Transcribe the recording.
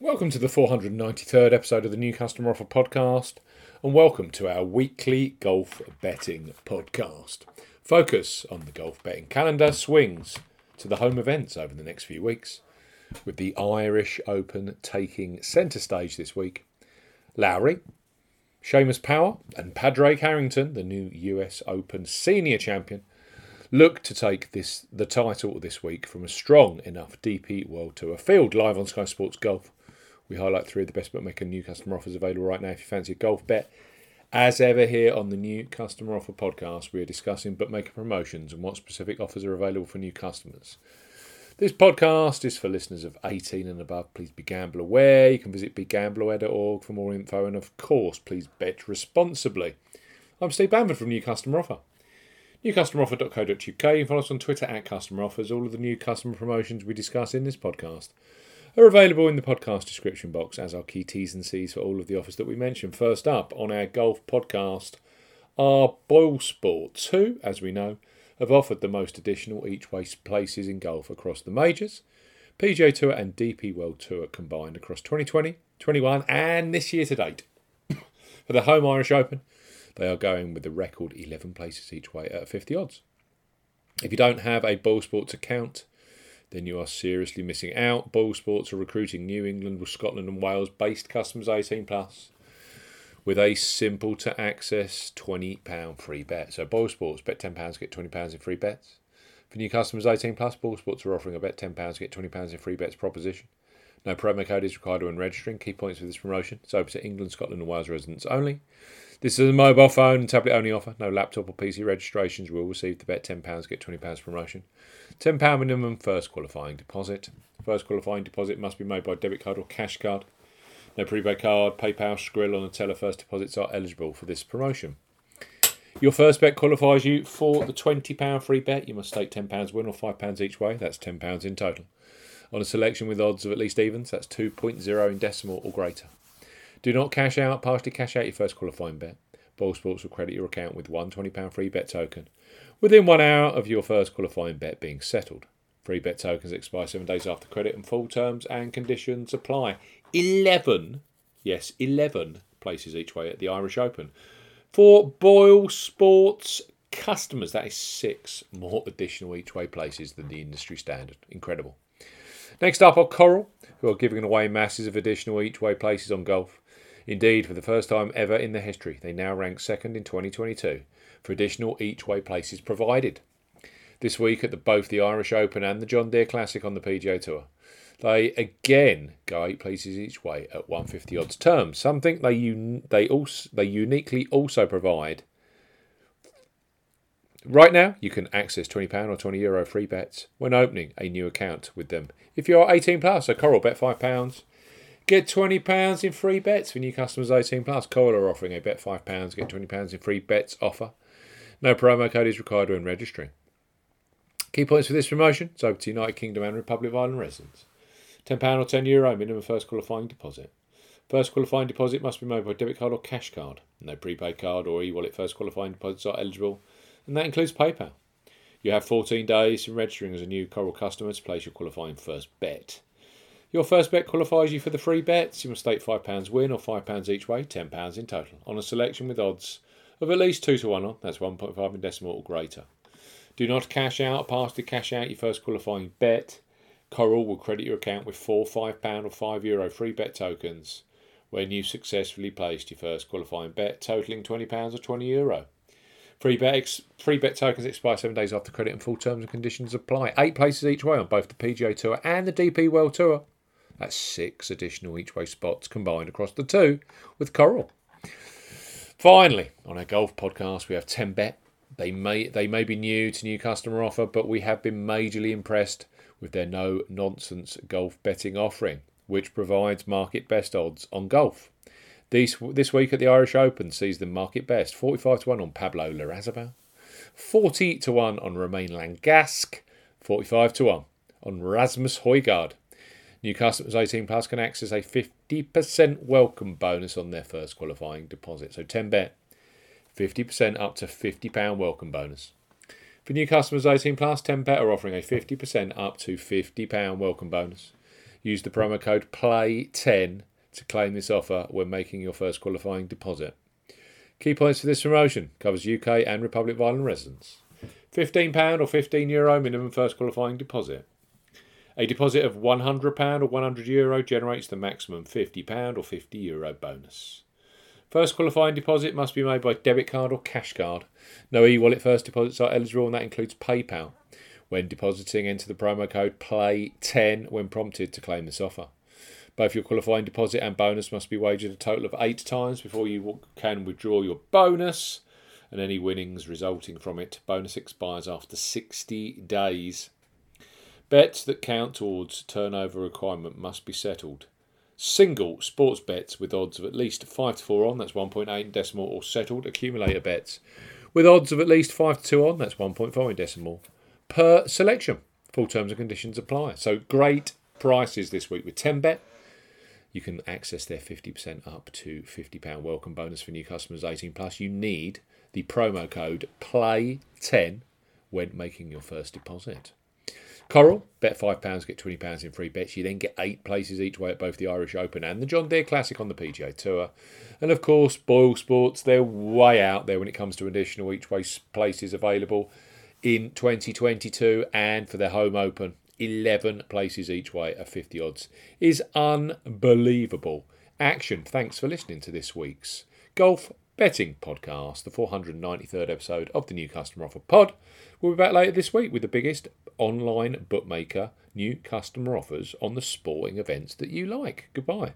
Welcome to the 493rd episode of the New Customer Offer Podcast, and welcome to our weekly golf betting podcast. Focus on the golf betting calendar swings to the home events over the next few weeks, with the Irish Open taking centre stage this week. Lowry, Seamus Power, and Padraig Harrington, the new US Open senior champion, look to take this the title this week from a strong enough DP World Tour field live on Sky Sports Golf. We highlight three of the best bookmaker new customer offers available right now if you fancy a golf bet. As ever, here on the new customer offer podcast, we are discussing bookmaker promotions and what specific offers are available for new customers. This podcast is for listeners of 18 and above. Please be gamble aware. You can visit begambleaware.org for more info, and of course, please bet responsibly. I'm Steve Bamford from New Customer Offer. NewCustomeroffer.co.uk. You follow us on Twitter at Customer Offers. All of the new customer promotions we discuss in this podcast are available in the podcast description box as our key T's and C's for all of the offers that we mentioned. First up on our golf podcast are Boyle Sports, who, as we know, have offered the most additional each way places in golf across the majors, PGA Tour and DP World Tour combined across 2020, 21, and this year to date. for the home Irish Open, they are going with the record 11 places each way at 50 odds. If you don't have a Boyle Sports account, then you are seriously missing out. Boyle Sports are recruiting New England, with Scotland, and Wales based customers 18 plus with a simple to access £20 free bet. So Boyle Sports, bet £10, get £20 in free bets. For new customers 18 plus, Boyle Sports are offering a bet £10, get £20 in free bets proposition. No promo code is required when registering. Key points for this promotion. It's open to England, Scotland, and Wales residents only. This is a mobile phone and tablet only offer. No laptop or PC registrations will receive the bet £10, get £20 promotion. £10 minimum first qualifying deposit. First qualifying deposit must be made by debit card or cash card. No prepaid card, PayPal, Skrill, or Neteller first deposits are eligible for this promotion. Your first bet qualifies you for the £20 free bet. You must stake £10 win or £5 each way. That's £10 in total. On a selection with odds of at least evens, that's 2.0 in decimal or greater. Do not cash out, partially cash out your first qualifying bet. Boyle Sports will credit your account with one £20 free bet token within one hour of your first qualifying bet being settled. Free bet tokens expire seven days after credit and full terms and conditions apply. 11, yes, 11 places each way at the Irish Open. For Boyle Sports customers, that is six more additional each way places than the industry standard. Incredible. Next up are Coral, who are giving away masses of additional each way places on golf. Indeed, for the first time ever in their history, they now rank second in 2022 for additional each way places provided. This week at the, both the Irish Open and the John Deere Classic on the PGA Tour, they again go eight places each way at 150 odds terms, something they un- they also they uniquely also provide. Right now, you can access £20 or €20 Euro free bets when opening a new account with them. If you are 18 plus, so Coral bet £5, get £20 in free bets for new customers 18 plus. Coral are offering a bet £5, get £20 in free bets offer. No promo code is required when registering. Key points for this promotion it's open to United Kingdom and Republic of Ireland residents. £10 or €10 Euro minimum first qualifying deposit. First qualifying deposit must be made by debit card or cash card. No prepaid card or e wallet first qualifying deposits are eligible, and that includes PayPal. You have 14 days from registering as a new Coral customer to place your qualifying first bet. Your first bet qualifies you for the free bets. You must stake £5 win or £5 each way, £10 in total, on a selection with odds of at least 2 to 1 on, that's 1.5 in decimal or greater. Do not cash out, to cash out your first qualifying bet. Coral will credit your account with four £5 or €5 Euro free bet tokens when you've successfully placed your first qualifying bet totaling £20 or €20. Euro. Free bet, ex- free bet tokens expire seven days after credit and full terms and conditions apply. Eight places each way on both the PGA Tour and the DP World Tour. That's six additional each way spots combined across the two with Coral. Finally, on our golf podcast, we have 10bet. They may they may be new to new customer offer, but we have been majorly impressed with their no nonsense golf betting offering, which provides market best odds on golf. This this week at the Irish Open sees the market best 45 to 1 on Pablo Larrazabal, 40 to 1 on Romain Langasque, 45 to 1 on Rasmus Højgaard, New customers 18 plus can access a 50% welcome bonus on their first qualifying deposit. So 10 bet, 50% up to £50 welcome bonus. For new customers 18 plus, 10 bet are offering a 50% up to £50 welcome bonus. Use the promo code PLAY10 to claim this offer when making your first qualifying deposit. Key points for this promotion covers UK and Republic of Ireland residents. £15 or €15 Euro minimum first qualifying deposit. A deposit of £100 or €100 Euro generates the maximum £50 or €50 Euro bonus. First qualifying deposit must be made by debit card or cash card. No e wallet first deposits are eligible, and that includes PayPal. When depositing, enter the promo code PLAY10 when prompted to claim this offer. Both your qualifying deposit and bonus must be wagered a total of eight times before you can withdraw your bonus, and any winnings resulting from it. Bonus expires after 60 days. Bets that count towards turnover requirement must be settled. Single sports bets with odds of at least 5 to 4 on, that's 1.8 decimal, or settled accumulator bets with odds of at least 5 to 2 on, that's 1.5 in decimal, per selection. Full terms and conditions apply. So great prices this week with 10 bet. You can access their 50% up to £50 welcome bonus for new customers 18 plus. You need the promo code PLAY10 when making your first deposit. Coral, bet £5, get £20 in free bets. You then get eight places each way at both the Irish Open and the John Deere Classic on the PGA Tour. And of course, Boyle Sports, they're way out there when it comes to additional each way places available in 2022 and for their home open. 11 places each way at 50 odds is unbelievable. Action. Thanks for listening to this week's Golf Betting Podcast, the 493rd episode of the New Customer Offer Pod. We'll be back later this week with the biggest online bookmaker new customer offers on the sporting events that you like. Goodbye.